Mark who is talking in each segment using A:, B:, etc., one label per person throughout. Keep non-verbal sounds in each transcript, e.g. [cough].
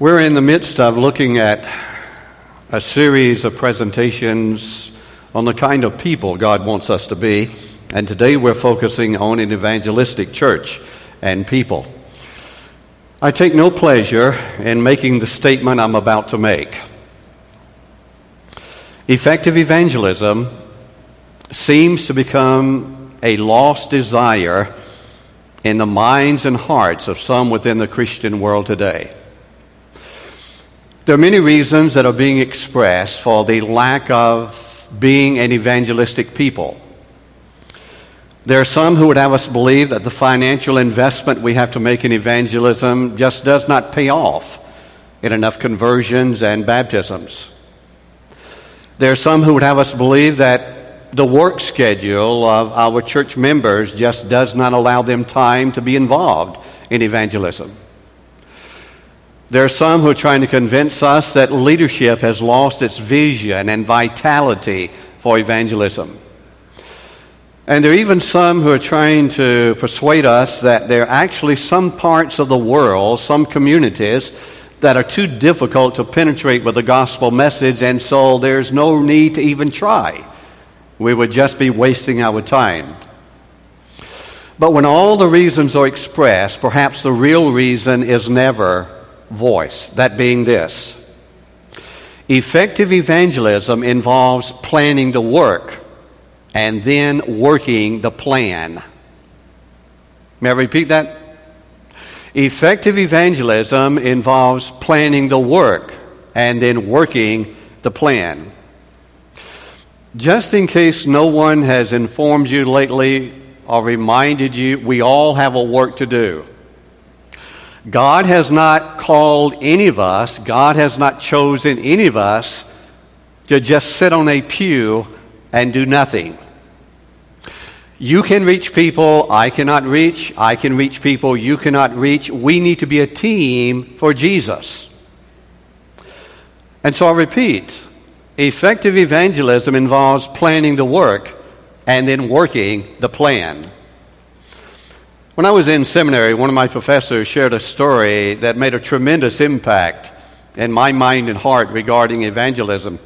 A: We're in the midst of looking at a series of presentations on the kind of people God wants us to be, and today we're focusing on an evangelistic church and people. I take no pleasure in making the statement I'm about to make. Effective evangelism seems to become a lost desire in the minds and hearts of some within the Christian world today. There are many reasons that are being expressed for the lack of being an evangelistic people. There are some who would have us believe that the financial investment we have to make in evangelism just does not pay off in enough conversions and baptisms. There are some who would have us believe that the work schedule of our church members just does not allow them time to be involved in evangelism. There are some who are trying to convince us that leadership has lost its vision and vitality for evangelism. And there are even some who are trying to persuade us that there are actually some parts of the world, some communities, that are too difficult to penetrate with the gospel message, and so there's no need to even try. We would just be wasting our time. But when all the reasons are expressed, perhaps the real reason is never voice, that being this effective evangelism involves planning the work and then working the plan. May I repeat that? Effective evangelism involves planning the work and then working the plan. Just in case no one has informed you lately or reminded you, we all have a work to do. God has not called any of us, God has not chosen any of us to just sit on a pew and do nothing. You can reach people I cannot reach. I can reach people you cannot reach. We need to be a team for Jesus. And so I'll repeat effective evangelism involves planning the work and then working the plan. When I was in seminary, one of my professors shared a story that made a tremendous impact in my mind and heart regarding evangelism.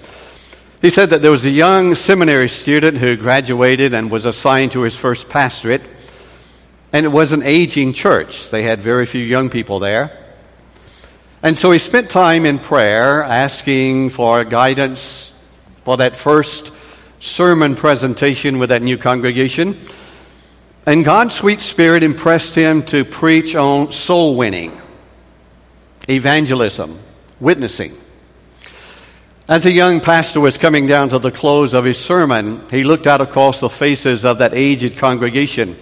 A: He said that there was a young seminary student who graduated and was assigned to his first pastorate, and it was an aging church. They had very few young people there. And so he spent time in prayer asking for guidance for that first sermon presentation with that new congregation. And God's sweet spirit impressed him to preach on soul winning, evangelism, witnessing. As a young pastor was coming down to the close of his sermon, he looked out across the faces of that aged congregation.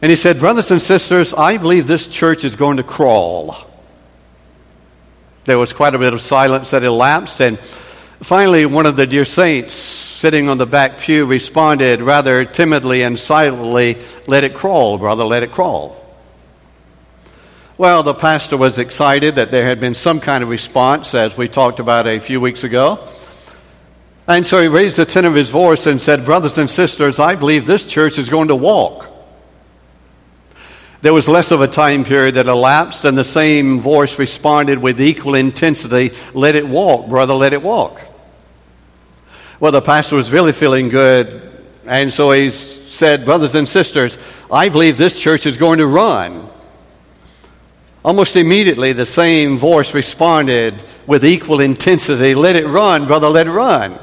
A: And he said, Brothers and sisters, I believe this church is going to crawl. There was quite a bit of silence that elapsed, and finally, one of the dear saints sitting on the back pew responded rather timidly and silently, Let it crawl, brother, let it crawl. Well, the pastor was excited that there had been some kind of response, as we talked about a few weeks ago. And so he raised the tenor of his voice and said, Brothers and sisters, I believe this church is going to walk. There was less of a time period that elapsed, and the same voice responded with equal intensity Let it walk, brother, let it walk. Well, the pastor was really feeling good. And so he said, Brothers and sisters, I believe this church is going to run. Almost immediately, the same voice responded with equal intensity Let it run, brother, let it run.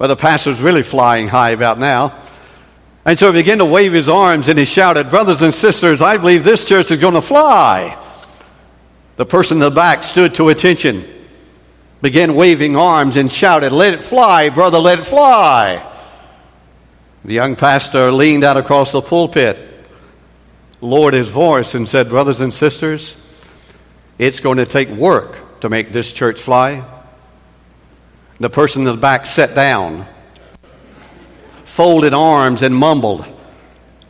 A: Well, the pastor was really flying high about now. And so he began to wave his arms and he shouted, Brothers and sisters, I believe this church is going to fly. The person in the back stood to attention began waving arms and shouted, Let it fly, brother, let it fly. The young pastor leaned out across the pulpit, lowered his voice, and said, Brothers and sisters, it's going to take work to make this church fly. The person in the back sat down, folded arms, and mumbled,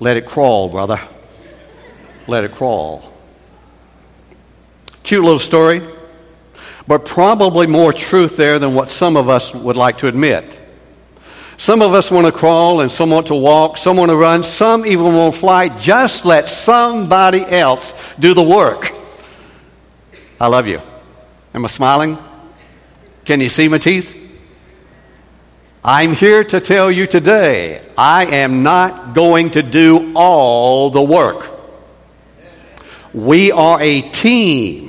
A: Let it crawl, brother. Let it crawl. Cute little story but probably more truth there than what some of us would like to admit. Some of us want to crawl and some want to walk, some want to run, some even want to fly. Just let somebody else do the work. I love you. Am I smiling? Can you see my teeth? I'm here to tell you today, I am not going to do all the work. We are a team.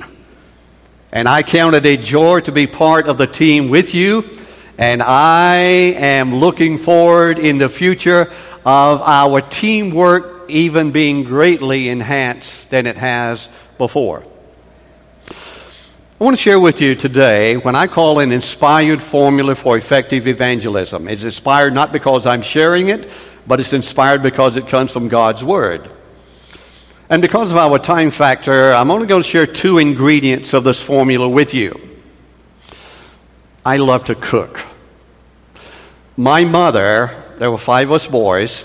A: And I count it a joy to be part of the team with you. And I am looking forward in the future of our teamwork even being greatly enhanced than it has before. I want to share with you today when I call an inspired formula for effective evangelism. It's inspired not because I'm sharing it, but it's inspired because it comes from God's Word. And because of our time factor, I'm only going to share two ingredients of this formula with you. I love to cook. My mother, there were five of us boys,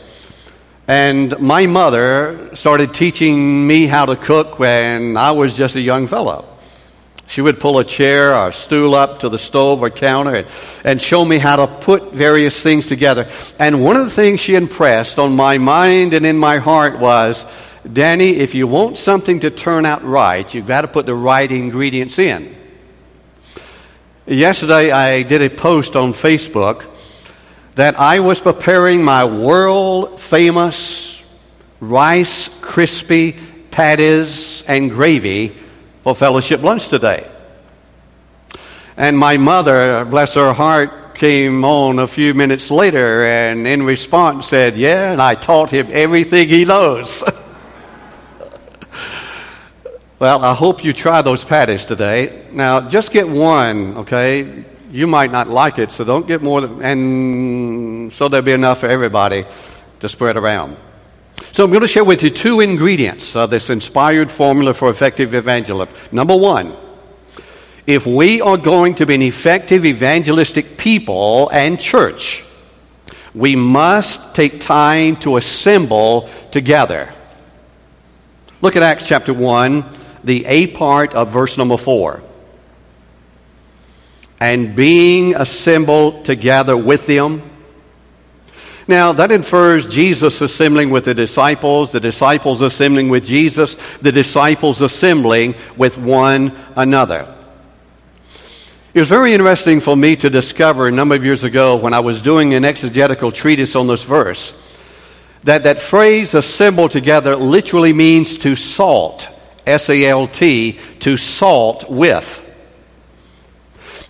A: and my mother started teaching me how to cook when I was just a young fellow. She would pull a chair or a stool up to the stove or counter and, and show me how to put various things together. And one of the things she impressed on my mind and in my heart was Danny, if you want something to turn out right, you've got to put the right ingredients in. Yesterday, I did a post on Facebook that I was preparing my world famous rice crispy patties and gravy for fellowship lunch today. And my mother, bless her heart, came on a few minutes later and in response said, Yeah, and I taught him everything he knows. [laughs] well, I hope you try those patties today. Now, just get one, okay? You might not like it, so don't get more, than, and so there'll be enough for everybody to spread around. So I'm going to share with you two ingredients of this inspired formula for effective evangelism. Number one, if we are going to be an effective evangelistic people and church, we must take time to assemble together. Look at Acts chapter 1, the A part of verse number 4. And being assembled together with them, now, that infers Jesus assembling with the disciples, the disciples assembling with Jesus, the disciples assembling with one another. It was very interesting for me to discover a number of years ago when I was doing an exegetical treatise on this verse that that phrase assemble together literally means to salt, S A L T, to salt with.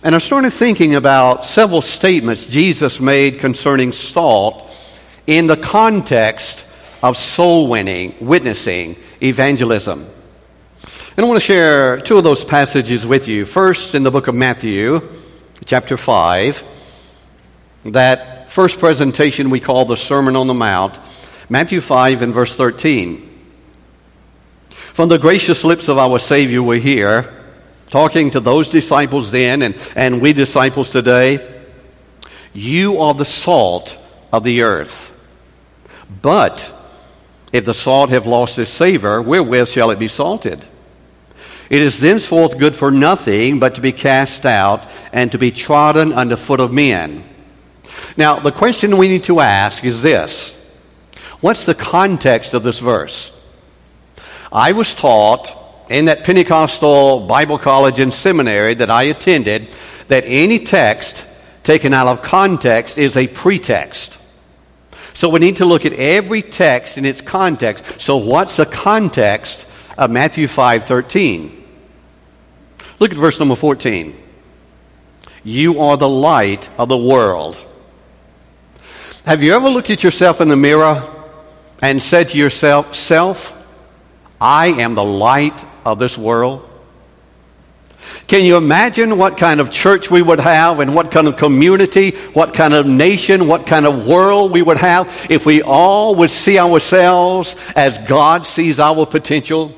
A: And I started thinking about several statements Jesus made concerning salt in the context of soul winning, witnessing, evangelism. And I want to share two of those passages with you. First, in the book of Matthew, chapter 5, that first presentation we call the Sermon on the Mount, Matthew 5 and verse 13. From the gracious lips of our Savior, we hear, talking to those disciples then and, and we disciples today, you are the salt of the earth. But if the salt have lost its savor, wherewith shall it be salted? It is thenceforth good for nothing but to be cast out and to be trodden under foot of men. Now, the question we need to ask is this What's the context of this verse? I was taught in that Pentecostal Bible college and seminary that I attended that any text taken out of context is a pretext. So we need to look at every text in its context. So what's the context of Matthew 5:13? Look at verse number 14. You are the light of the world. Have you ever looked at yourself in the mirror and said to yourself, Self, I am the light of this world? Can you imagine what kind of church we would have and what kind of community, what kind of nation, what kind of world we would have if we all would see ourselves as God sees our potential?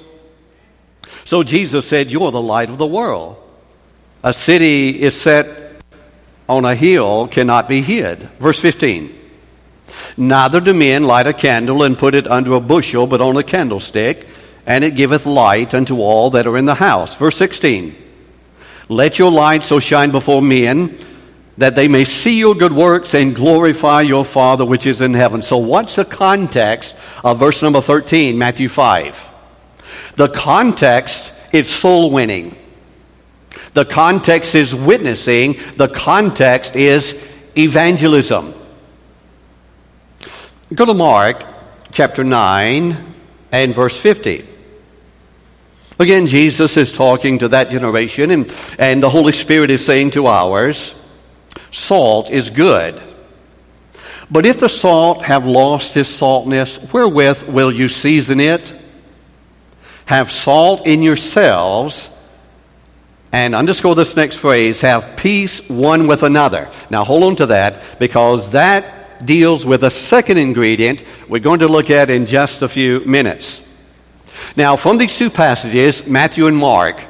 A: So Jesus said, You're the light of the world. A city is set on a hill cannot be hid. Verse 15. Neither do men light a candle and put it under a bushel, but on a candlestick, and it giveth light unto all that are in the house. Verse 16. Let your light so shine before men that they may see your good works and glorify your Father which is in heaven. So, what's the context of verse number 13, Matthew 5? The context is soul winning. The context is witnessing, the context is evangelism. Go to Mark chapter 9 and verse 50. Again, Jesus is talking to that generation, and, and the Holy Spirit is saying to ours, Salt is good. But if the salt have lost its saltness, wherewith will you season it? Have salt in yourselves, and underscore this next phrase have peace one with another. Now hold on to that because that deals with a second ingredient we're going to look at in just a few minutes. Now, from these two passages, Matthew and Mark,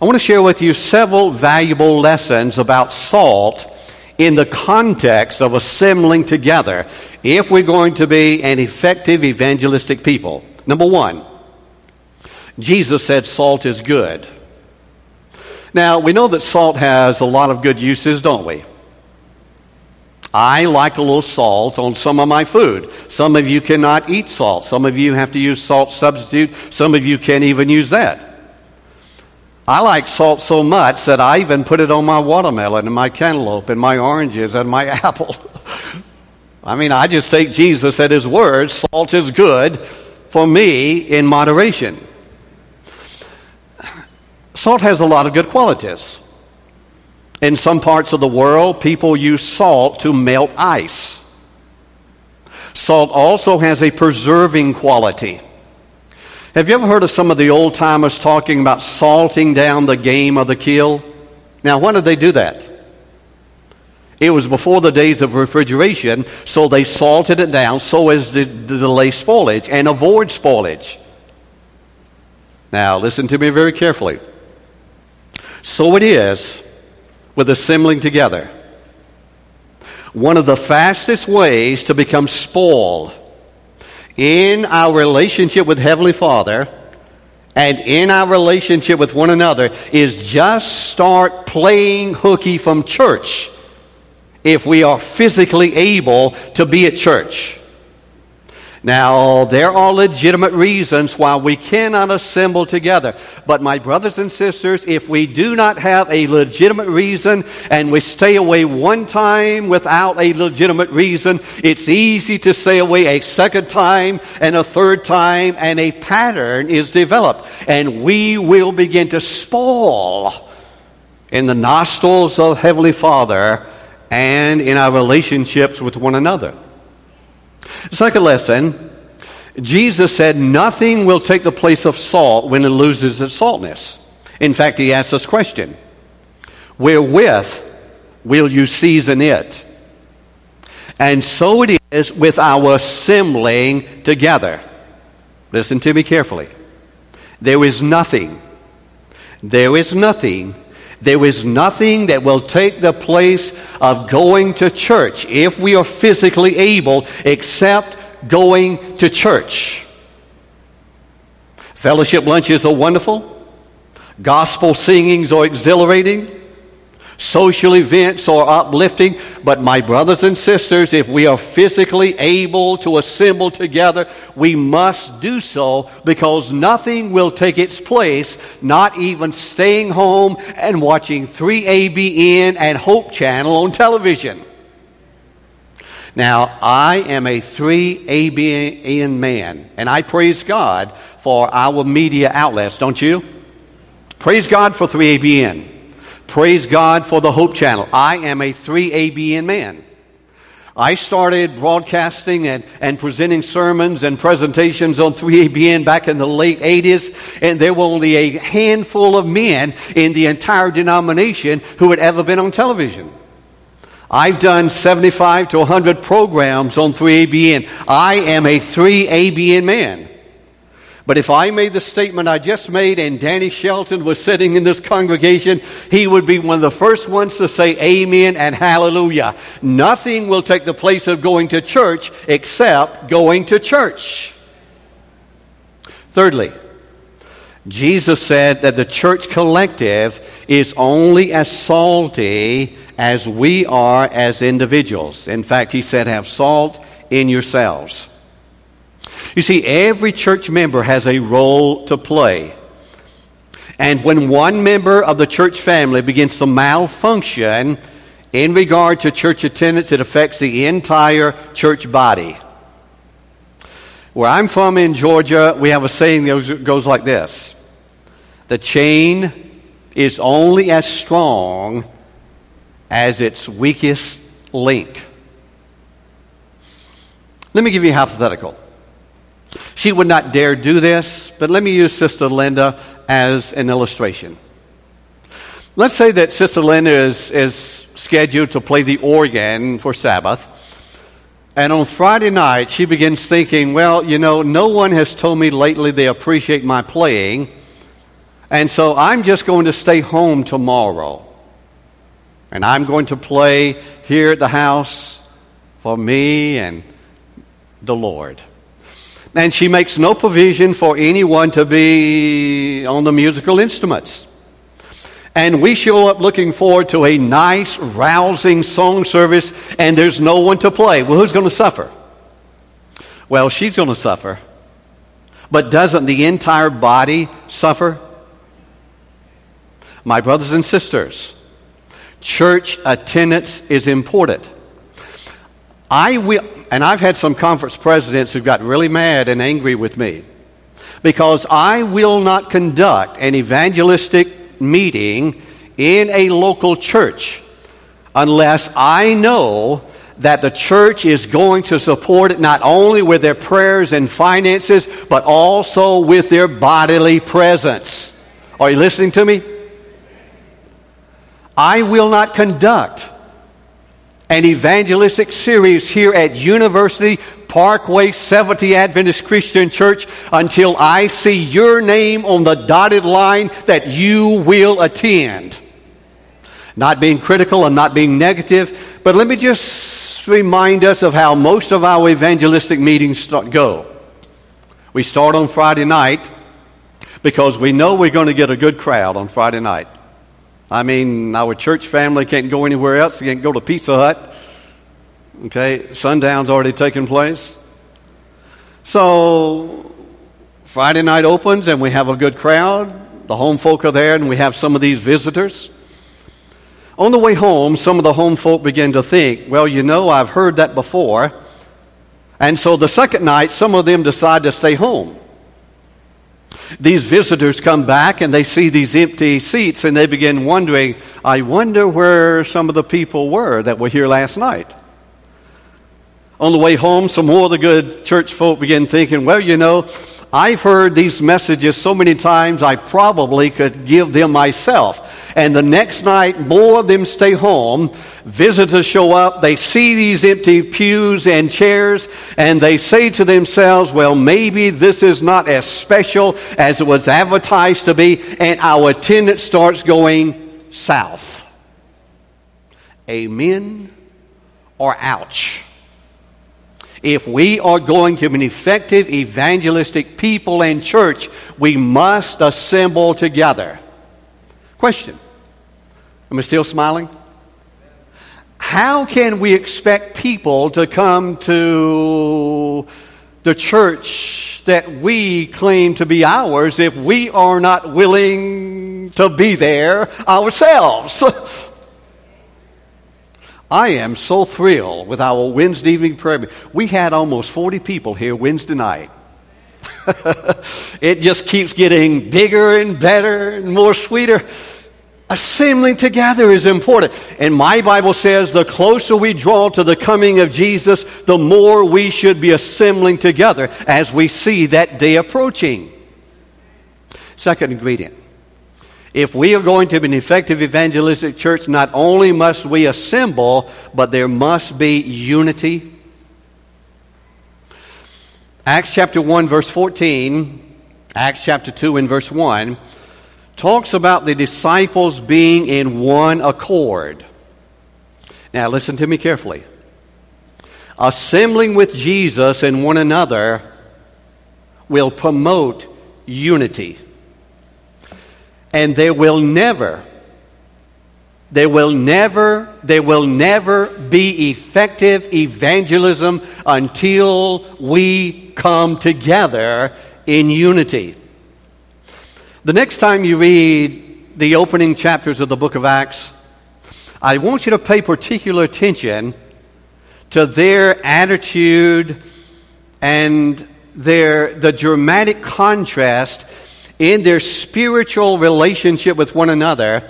A: I want to share with you several valuable lessons about salt in the context of assembling together if we're going to be an effective evangelistic people. Number one, Jesus said salt is good. Now, we know that salt has a lot of good uses, don't we? I like a little salt on some of my food. Some of you cannot eat salt. Some of you have to use salt substitute. Some of you can't even use that. I like salt so much that I even put it on my watermelon and my cantaloupe and my oranges and my [laughs] apple. I mean, I just take Jesus at his word. Salt is good for me in moderation. Salt has a lot of good qualities. In some parts of the world, people use salt to melt ice. Salt also has a preserving quality. Have you ever heard of some of the old timers talking about salting down the game of the kill? Now, why did they do that? It was before the days of refrigeration, so they salted it down so as to delay spoilage and avoid spoilage. Now, listen to me very carefully. So it is with assembling together. One of the fastest ways to become spoiled in our relationship with Heavenly Father and in our relationship with one another is just start playing hooky from church if we are physically able to be at church. Now, there are legitimate reasons why we cannot assemble together. But, my brothers and sisters, if we do not have a legitimate reason and we stay away one time without a legitimate reason, it's easy to stay away a second time and a third time, and a pattern is developed. And we will begin to spoil in the nostrils of Heavenly Father and in our relationships with one another. Second lesson Jesus said nothing will take the place of salt when it loses its saltness. In fact, he asked this question Wherewith will you season it? And so it is with our assembling together. Listen to me carefully. There is nothing, there is nothing there is nothing that will take the place of going to church if we are physically able except going to church. Fellowship lunches are wonderful. Gospel singings are exhilarating. Social events are uplifting, but my brothers and sisters, if we are physically able to assemble together, we must do so because nothing will take its place, not even staying home and watching 3ABN and Hope Channel on television. Now, I am a 3ABN man, and I praise God for our media outlets, don't you? Praise God for 3ABN. Praise God for the Hope Channel. I am a 3ABN man. I started broadcasting and, and presenting sermons and presentations on 3ABN back in the late 80s, and there were only a handful of men in the entire denomination who had ever been on television. I've done 75 to 100 programs on 3ABN. I am a 3ABN man. But if I made the statement I just made and Danny Shelton was sitting in this congregation, he would be one of the first ones to say amen and hallelujah. Nothing will take the place of going to church except going to church. Thirdly, Jesus said that the church collective is only as salty as we are as individuals. In fact, he said, have salt in yourselves. You see, every church member has a role to play. And when one member of the church family begins to malfunction in regard to church attendance, it affects the entire church body. Where I'm from in Georgia, we have a saying that goes like this The chain is only as strong as its weakest link. Let me give you a hypothetical. She would not dare do this, but let me use Sister Linda as an illustration. Let's say that Sister Linda is, is scheduled to play the organ for Sabbath. And on Friday night, she begins thinking, well, you know, no one has told me lately they appreciate my playing. And so I'm just going to stay home tomorrow. And I'm going to play here at the house for me and the Lord. And she makes no provision for anyone to be on the musical instruments. And we show up looking forward to a nice, rousing song service, and there's no one to play. Well, who's going to suffer? Well, she's going to suffer. But doesn't the entire body suffer? My brothers and sisters, church attendance is important. I will, and I've had some conference presidents who got really mad and angry with me because I will not conduct an evangelistic meeting in a local church unless I know that the church is going to support it not only with their prayers and finances, but also with their bodily presence. Are you listening to me? I will not conduct an evangelistic series here at University Parkway Seventh Adventist Christian Church until I see your name on the dotted line that you will attend. Not being critical and not being negative, but let me just remind us of how most of our evangelistic meetings start, go. We start on Friday night because we know we're going to get a good crowd on Friday night. I mean, our church family can't go anywhere else. They can't go to Pizza Hut. Okay, sundown's already taken place. So, Friday night opens and we have a good crowd. The home folk are there and we have some of these visitors. On the way home, some of the home folk begin to think, well, you know, I've heard that before. And so the second night, some of them decide to stay home. These visitors come back and they see these empty seats and they begin wondering, I wonder where some of the people were that were here last night. On the way home, some more of the good church folk begin thinking, well, you know, I've heard these messages so many times I probably could give them myself. And the next night, more of them stay home. Visitors show up. They see these empty pews and chairs and they say to themselves, well, maybe this is not as special as it was advertised to be. And our attendance starts going south. Amen or ouch. If we are going to be an effective evangelistic people and church, we must assemble together. Question Am I still smiling? How can we expect people to come to the church that we claim to be ours if we are not willing to be there ourselves? [laughs] I am so thrilled with our Wednesday evening prayer. We had almost 40 people here Wednesday night. [laughs] it just keeps getting bigger and better and more sweeter. Assembling together is important. And my Bible says the closer we draw to the coming of Jesus, the more we should be assembling together as we see that day approaching. Second ingredient if we are going to be an effective evangelistic church, not only must we assemble, but there must be unity. Acts chapter 1, verse 14, Acts chapter 2, and verse 1 talks about the disciples being in one accord. Now, listen to me carefully. Assembling with Jesus and one another will promote unity. And there will never, there will never, there will never be effective evangelism until we come together in unity. The next time you read the opening chapters of the book of Acts, I want you to pay particular attention to their attitude and their, the dramatic contrast in their spiritual relationship with one another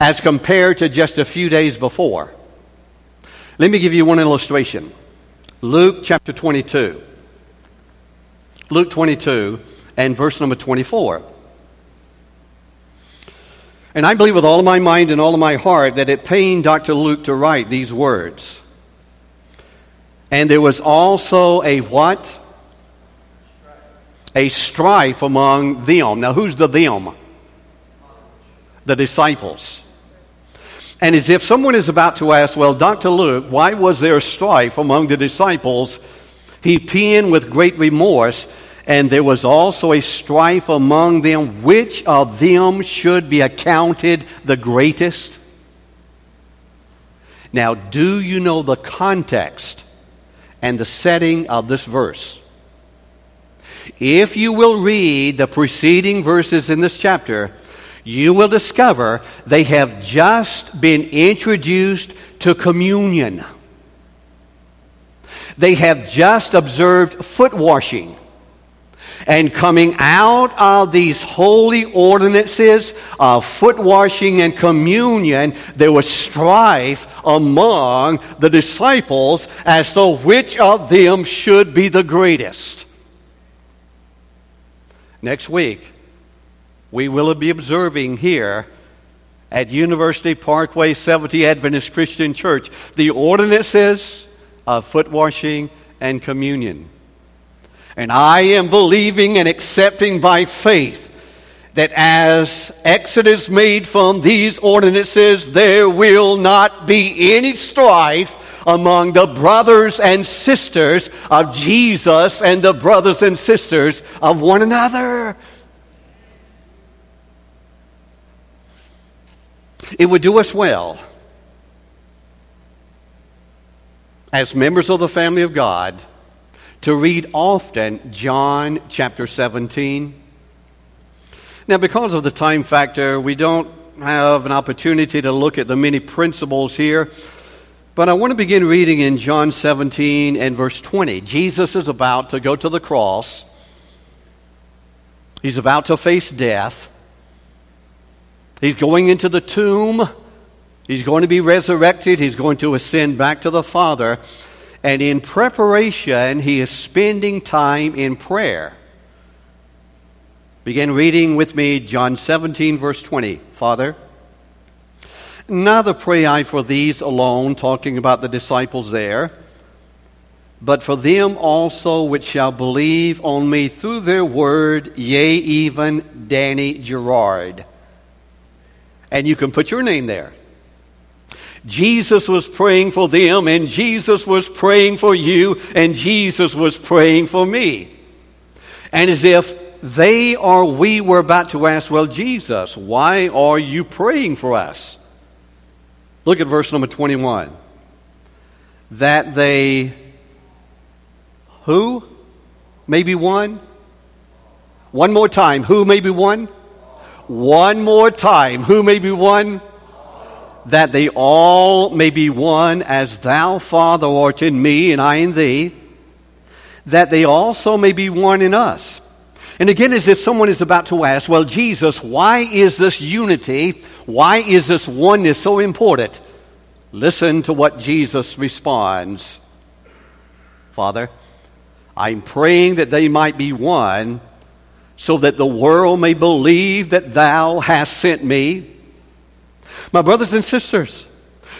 A: as compared to just a few days before. Let me give you one illustration Luke chapter 22. Luke 22 and verse number 24. And I believe with all of my mind and all of my heart that it pained Dr. Luke to write these words. And there was also a what? A strife among them. Now, who's the them? The disciples. And as if someone is about to ask, well, Dr. Luke, why was there strife among the disciples? He penned with great remorse, and there was also a strife among them, which of them should be accounted the greatest? Now, do you know the context and the setting of this verse? If you will read the preceding verses in this chapter, you will discover they have just been introduced to communion. They have just observed foot washing. And coming out of these holy ordinances of foot washing and communion, there was strife among the disciples as to which of them should be the greatest. Next week, we will be observing here at University Parkway Seventh Adventist Christian Church the ordinances of foot washing and communion. And I am believing and accepting by faith that as Exodus made from these ordinances, there will not be any strife among the brothers and sisters of Jesus and the brothers and sisters of one another. It would do us well as members of the family of God to read often John chapter 17. Now, because of the time factor, we don't have an opportunity to look at the many principles here. But I want to begin reading in John 17 and verse 20. Jesus is about to go to the cross. He's about to face death. He's going into the tomb. He's going to be resurrected. He's going to ascend back to the Father. And in preparation, he is spending time in prayer. Begin reading with me John 17, verse 20. Father, neither pray I for these alone, talking about the disciples there, but for them also which shall believe on me through their word, yea, even Danny Gerard and you can put your name there. Jesus was praying for them, and Jesus was praying for you, and Jesus was praying for me. And as if they or we were about to ask, Well, Jesus, why are you praying for us? Look at verse number 21. That they, who? may be one? One more time. Who may be one? one more time. Who may be one? That they all may be one, as thou, Father, art in me, and I in thee, that they also may be one in us. And again, as if someone is about to ask, Well, Jesus, why is this unity, why is this oneness so important? Listen to what Jesus responds Father, I'm praying that they might be one so that the world may believe that thou hast sent me. My brothers and sisters,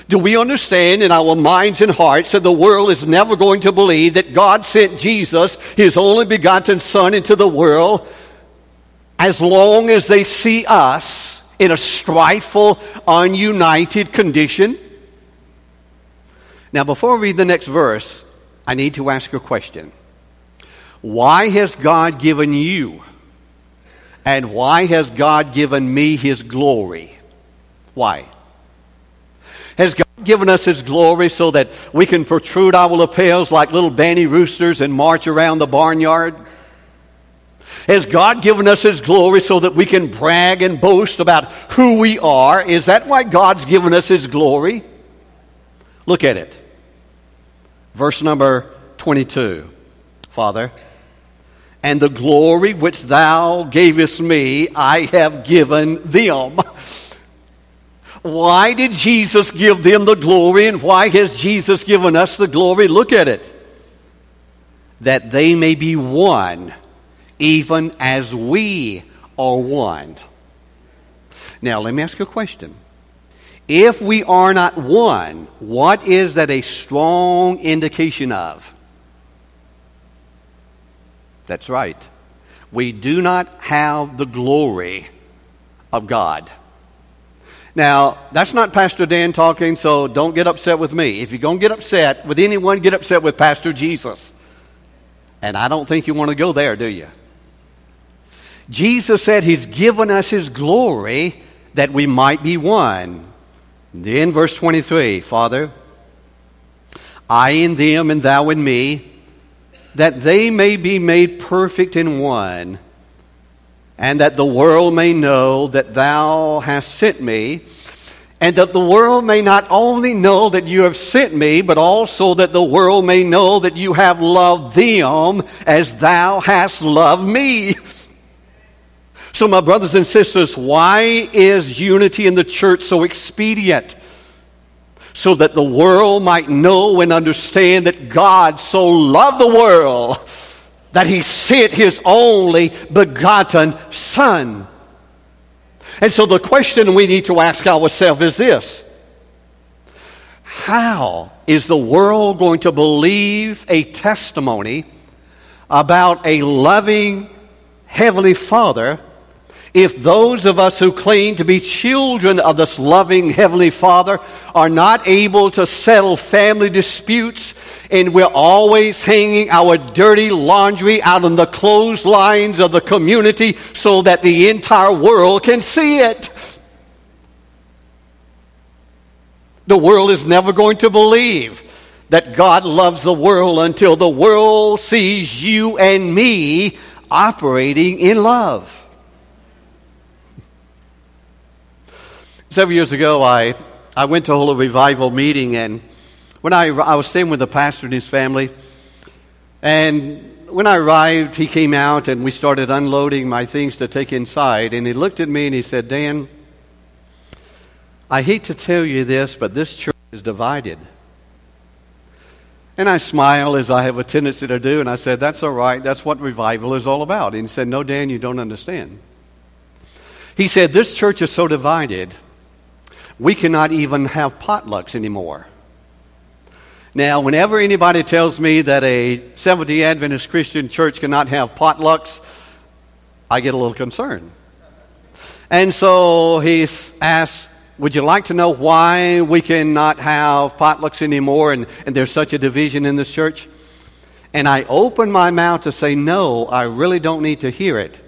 A: do we understand in our minds and hearts that the world is never going to believe that God sent Jesus, his only begotten Son, into the world as long as they see us in a strifeful, ununited condition? Now, before I read the next verse, I need to ask a question. Why has God given you and why has God given me his glory? Why? Has God given us his glory so that we can protrude our lapels like little banny roosters and march around the barnyard? Has God given us His glory so that we can brag and boast about who we are? Is that why God's given us His glory? Look at it. Verse number 22. Father, and the glory which thou gavest me, I have given them. [laughs] Why did Jesus give them the glory and why has Jesus given us the glory? Look at it. That they may be one even as we are one. Now, let me ask you a question. If we are not one, what is that a strong indication of? That's right. We do not have the glory of God. Now, that's not Pastor Dan talking, so don't get upset with me. If you're going to get upset with anyone, get upset with Pastor Jesus. And I don't think you want to go there, do you? Jesus said He's given us His glory that we might be one. Then, verse 23 Father, I in them and thou in me, that they may be made perfect in one, and that the world may know that thou hast sent me, and that the world may not only know that you have sent me, but also that the world may know that you have loved them as thou hast loved me. So, my brothers and sisters, why is unity in the church so expedient? So that the world might know and understand that God so loved the world that he sent his only begotten Son. And so the question we need to ask ourselves is this How is the world going to believe a testimony about a loving Heavenly Father if those of us who claim to be children of this loving Heavenly Father are not able to settle family disputes and we're always hanging our dirty laundry out on the clotheslines of the community so that the entire world can see it. The world is never going to believe that God loves the world until the world sees you and me operating in love. Several years ago, I, I went to a revival meeting, and when I, I was staying with the pastor and his family, and when I arrived, he came out and we started unloading my things to take inside. And he looked at me and he said, Dan, I hate to tell you this, but this church is divided. And I smiled as I have a tendency to do, and I said, That's all right. That's what revival is all about. And he said, No, Dan, you don't understand. He said, This church is so divided we cannot even have potlucks anymore. Now, whenever anybody tells me that a Seventh day Adventist Christian church cannot have potlucks, I get a little concerned. And so he asked, Would you like to know why we cannot have potlucks anymore and, and there's such a division in this church? And I opened my mouth to say, No, I really don't need to hear it.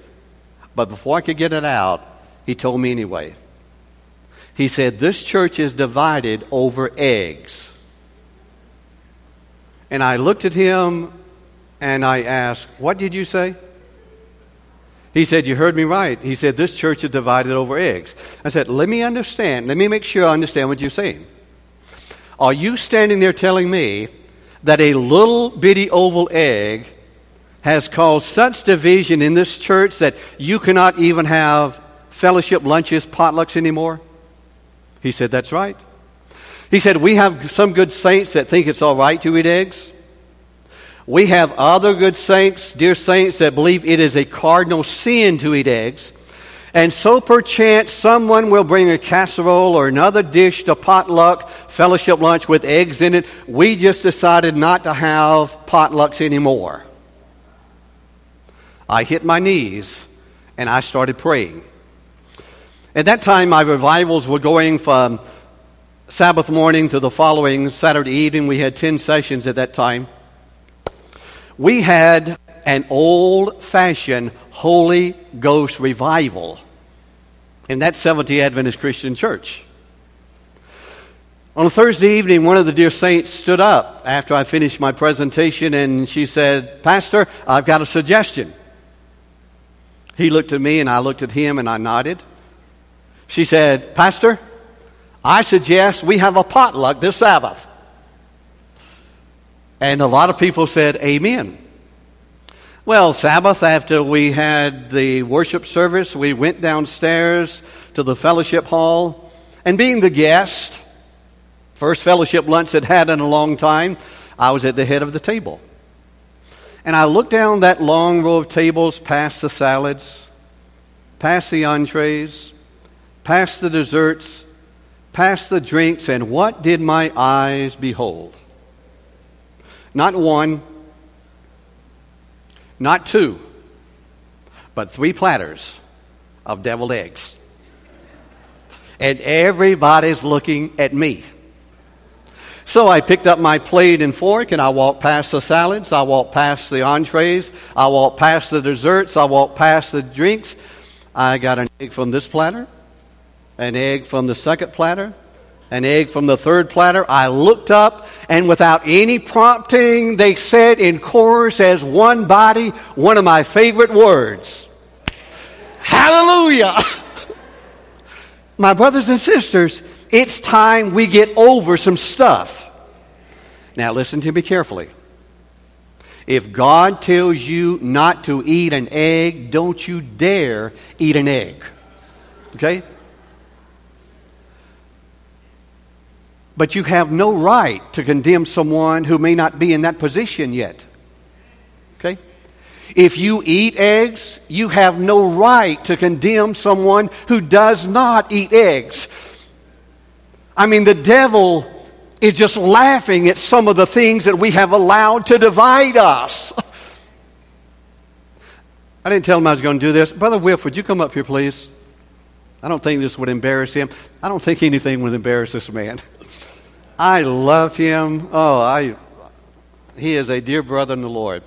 A: But before I could get it out, he told me anyway. He said, This church is divided over eggs. And I looked at him and I asked, What did you say? He said, You heard me right. He said, This church is divided over eggs. I said, Let me understand. Let me make sure I understand what you're saying. Are you standing there telling me that a little bitty oval egg has caused such division in this church that you cannot even have fellowship lunches, potlucks anymore? He said, That's right. He said, We have some good saints that think it's all right to eat eggs. We have other good saints, dear saints, that believe it is a cardinal sin to eat eggs. And so perchance someone will bring a casserole or another dish to potluck, fellowship lunch with eggs in it. We just decided not to have potlucks anymore. I hit my knees and I started praying. At that time, my revivals were going from Sabbath morning to the following Saturday evening. We had 10 sessions at that time. We had an old fashioned Holy Ghost revival in that Seventh day Adventist Christian church. On a Thursday evening, one of the dear saints stood up after I finished my presentation and she said, Pastor, I've got a suggestion. He looked at me and I looked at him and I nodded. She said, Pastor, I suggest we have a potluck this Sabbath. And a lot of people said, Amen. Well, Sabbath, after we had the worship service, we went downstairs to the fellowship hall. And being the guest, first fellowship lunch I'd had in a long time, I was at the head of the table. And I looked down that long row of tables past the salads, past the entrees, past the desserts, past the drinks, and what did my eyes behold? Not one, not two, but three platters of deviled eggs. And everybody's looking at me. So I picked up my plate and fork and I walked past the salads, I walked past the entrees, I walked past the desserts, I walked past the drinks. I got an egg from this platter, an egg from the second platter, an egg from the third platter. I looked up, and without any prompting, they said in chorus as one body one of my favorite words Hallelujah! [laughs] my brothers and sisters, it's time we get over some stuff. Now, listen to me carefully. If God tells you not to eat an egg, don't you dare eat an egg. Okay? But you have no right to condemn someone who may not be in that position yet. Okay? If you eat eggs, you have no right to condemn someone who does not eat eggs. I mean, the devil is just laughing at some of the things that we have allowed to divide us. [laughs] I didn't tell him I was going to do this. Brother Whiff, would you come up here, please? I don't think this would embarrass him. I don't think anything would embarrass this man. [laughs] I love him. Oh, I, he is a dear brother in the Lord.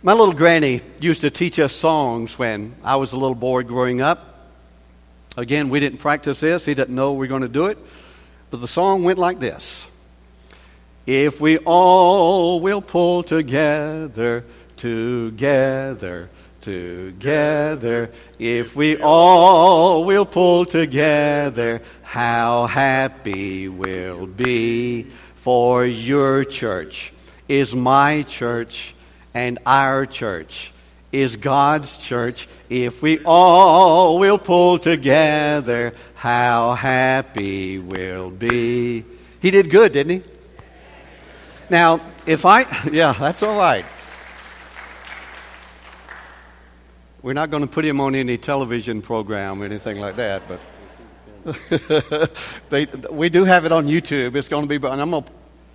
A: My little granny used to teach us songs when I was a little boy growing up. Again, we didn't practice this. He didn't know we were going to do it. But the song went like this If we all will pull together, together, together. If we all will pull together, how happy we'll be. For your church is my church, and our church is God's church. If we all will pull together, how happy we'll be. He did good, didn't he? Now, if I, [laughs] yeah, that's all right. We're not going to put him on any television program or anything like that, but [laughs] they, we do have it on YouTube. It's going to be, and I'm going to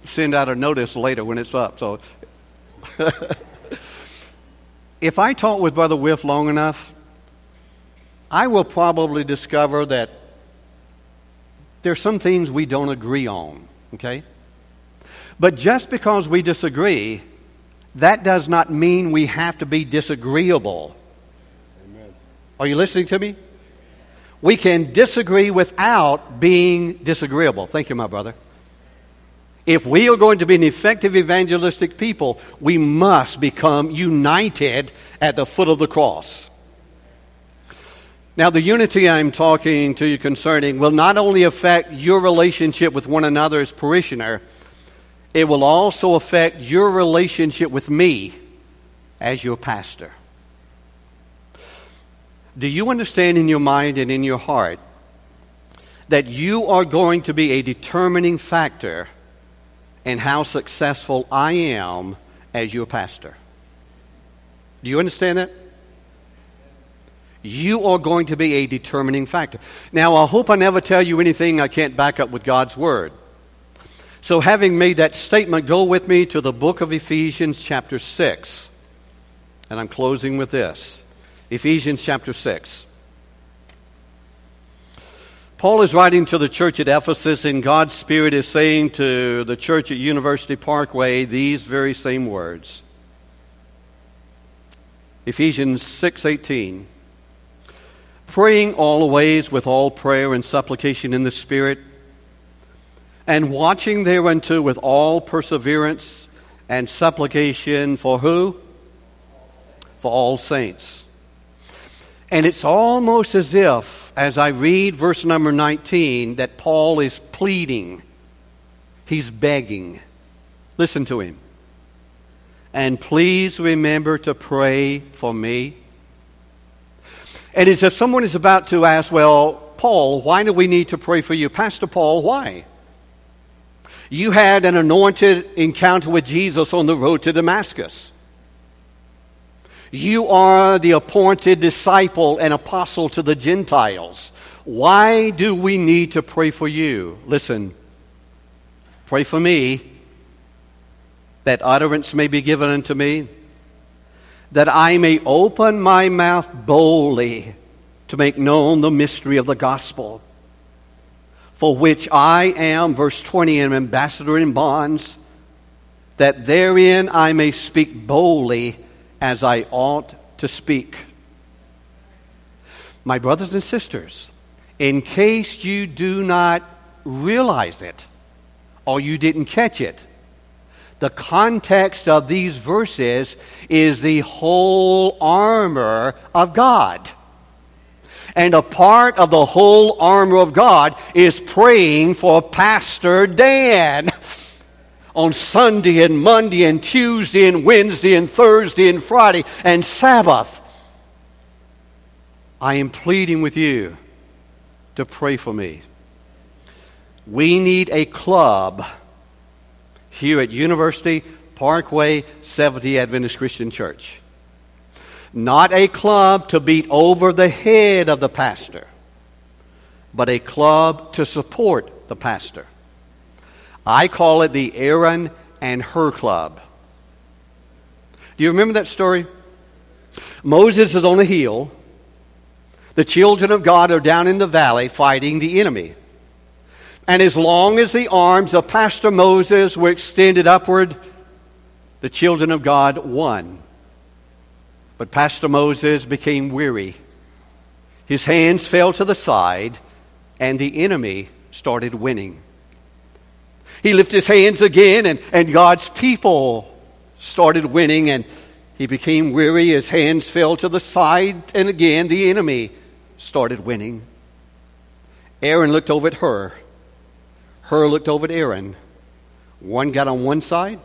A: send out a notice later when it's up. So, [laughs] if I talk with Brother Whiff long enough, I will probably discover that there's some things we don't agree on. Okay, but just because we disagree, that does not mean we have to be disagreeable. Are you listening to me? We can disagree without being disagreeable. Thank you, my brother. If we are going to be an effective evangelistic people, we must become united at the foot of the cross. Now, the unity I'm talking to you concerning will not only affect your relationship with one another as parishioner, it will also affect your relationship with me as your pastor. Do you understand in your mind and in your heart that you are going to be a determining factor in how successful I am as your pastor? Do you understand that? You are going to be a determining factor. Now, I hope I never tell you anything I can't back up with God's Word. So, having made that statement, go with me to the book of Ephesians, chapter 6. And I'm closing with this. Ephesians chapter 6. Paul is writing to the church at Ephesus, and God's Spirit is saying to the church at University Parkway these very same words. Ephesians 6:18 Praying always with all prayer and supplication in the Spirit and watching thereunto with all perseverance and supplication for who? For all saints. And it's almost as if, as I read verse number 19, that Paul is pleading. He's begging. Listen to him. And please remember to pray for me. And as if someone is about to ask, Well, Paul, why do we need to pray for you? Pastor Paul, why? You had an anointed encounter with Jesus on the road to Damascus. You are the appointed disciple and apostle to the Gentiles. Why do we need to pray for you? Listen, pray for me that utterance may be given unto me, that I may open my mouth boldly to make known the mystery of the gospel, for which I am, verse 20, an ambassador in bonds, that therein I may speak boldly as I ought to speak. My brothers and sisters, in case you do not realize it or you didn't catch it, the context of these verses is the whole armor of God. And a part of the whole armor of God is praying for Pastor Dan [laughs] on Sunday and Monday and Tuesday and Wednesday and Thursday and Friday and Sabbath. I am pleading with you to pray for me. We need a club here at University Parkway Seventh-day Adventist Christian Church. Not a club to beat over the head of the pastor, but a club to support the pastor. I call it the Aaron and Hur Club. Do you remember that story? Moses is on a hill. The children of God are down in the valley fighting the enemy. And as long as the arms of Pastor Moses were extended upward, the children of God won. But Pastor Moses became weary. His hands fell to the side, and the enemy started winning. He lifted his hands again, and, and God's people started winning, and he became weary. His hands fell to the side, and again the enemy started winning. Aaron looked over at Hur. Hur looked over at Aaron. One got on one side,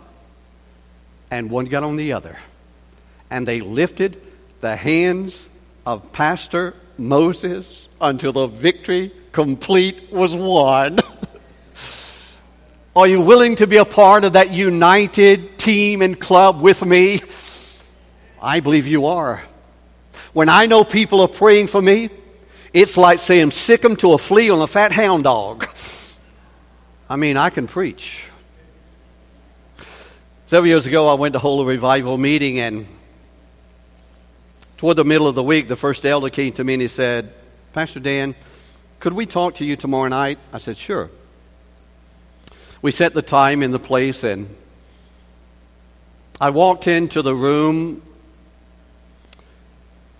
A: and one got on the other and they lifted the hands of Pastor Moses until the victory complete was won. Are you willing to be a part of that united team and club with me? I believe you are. When I know people are praying for me, it's like saying sick 'em to a flea on a fat hound dog. I mean, I can preach. Several years ago, I went to hold a revival meeting, and Toward the middle of the week, the first elder came to me and he said, Pastor Dan, could we talk to you tomorrow night? I said, Sure. We set the time and the place, and I walked into the room,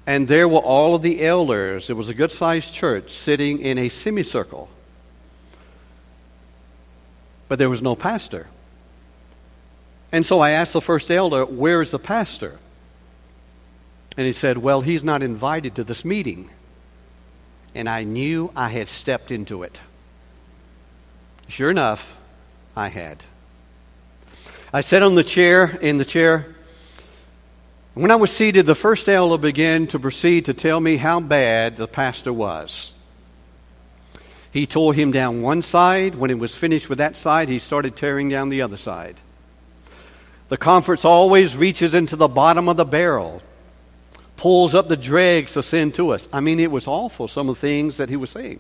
A: and there were all of the elders. It was a good sized church sitting in a semicircle. But there was no pastor. And so I asked the first elder, Where is the pastor? And he said, Well, he's not invited to this meeting. And I knew I had stepped into it. Sure enough, I had. I sat on the chair, in the chair. When I was seated, the first elder began to proceed to tell me how bad the pastor was. He tore him down one side. When it was finished with that side, he started tearing down the other side. The conference always reaches into the bottom of the barrel pulls up the dregs of sin to us. I mean, it was awful, some of the things that he was saying.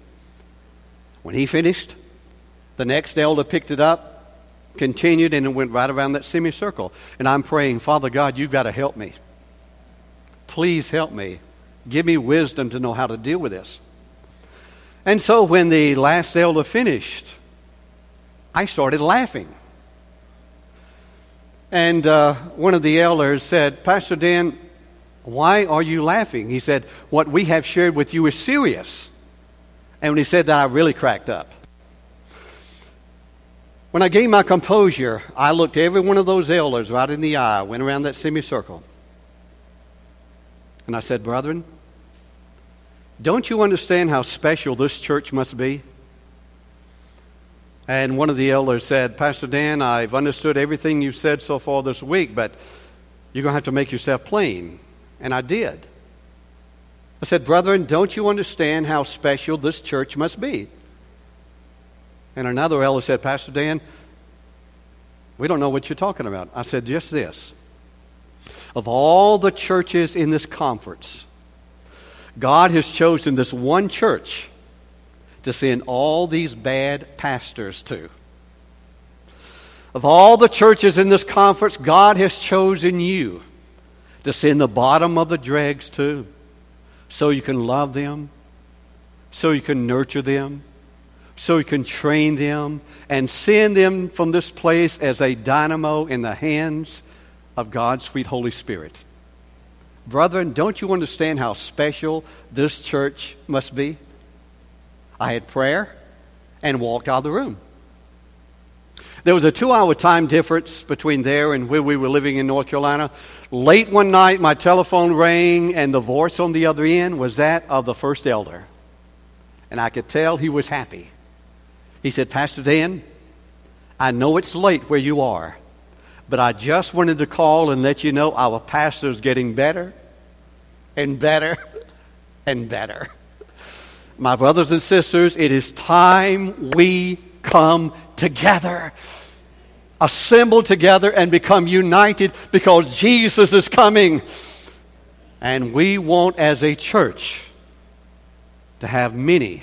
A: When he finished, the next elder picked it up, continued, and it went right around that semicircle. And I'm praying, Father God, you've got to help me. Please help me. Give me wisdom to know how to deal with this. And so when the last elder finished, I started laughing. And uh, one of the elders said, Pastor Dan, why are you laughing? He said, What we have shared with you is serious. And when he said that, I really cracked up. When I gained my composure, I looked every one of those elders right in the eye, went around that semicircle. And I said, Brethren, don't you understand how special this church must be? And one of the elders said, Pastor Dan, I've understood everything you've said so far this week, but you're going to have to make yourself plain. And I did. I said, Brethren, don't you understand how special this church must be? And another elder said, Pastor Dan, we don't know what you're talking about. I said, just this. Of all the churches in this conference, God has chosen this one church to send all these bad pastors to. Of all the churches in this conference, God has chosen you to send the bottom of the dregs to so you can love them, so you can nurture them, so you can train them, and send them from this place as a dynamo in the hands of God's sweet Holy Spirit. Brethren, don't you understand how special this church must be? I had prayer and walked out of the room. There was a two hour time difference between there and where we were living in North Carolina. Late one night, my telephone rang, and the voice on the other end was that of the first elder. And I could tell he was happy. He said, Pastor Dan, I know it's late where you are, but I just wanted to call and let you know our pastor's getting better and better [laughs] and better. My brothers and sisters, it is time we come together, assemble together, and become united because Jesus is coming. And we want, as a church, to have many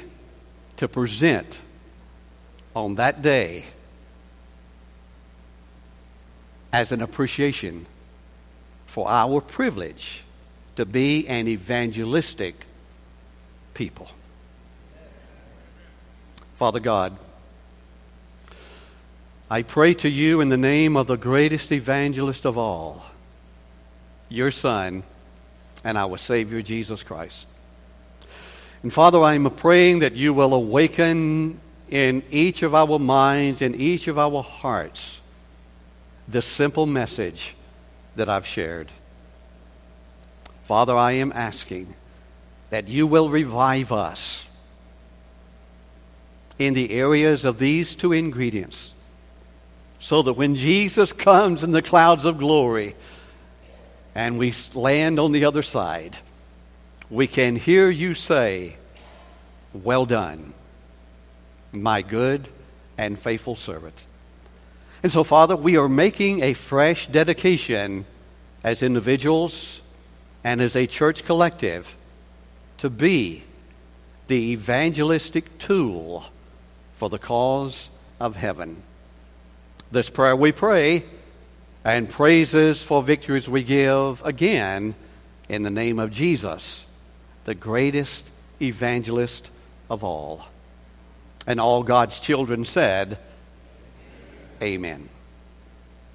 A: to present on that day as an appreciation for our privilege to be an evangelistic people. Father God, I pray to you in the name of the greatest evangelist of all, your Son and our Savior Jesus Christ. And Father, I am praying that you will awaken in each of our minds, in each of our hearts, the simple message that I've shared. Father, I am asking that you will revive us in the areas of these two ingredients so that when Jesus comes in the clouds of glory and we land on the other side, we can hear you say, Well done, my good and faithful servant. And so, Father, we are making a fresh dedication as individuals and as a church collective to be the evangelistic tool for the cause of heaven. This prayer we pray and praises for victories we give again in the name of Jesus, the greatest evangelist of all. And all God's children said, Amen.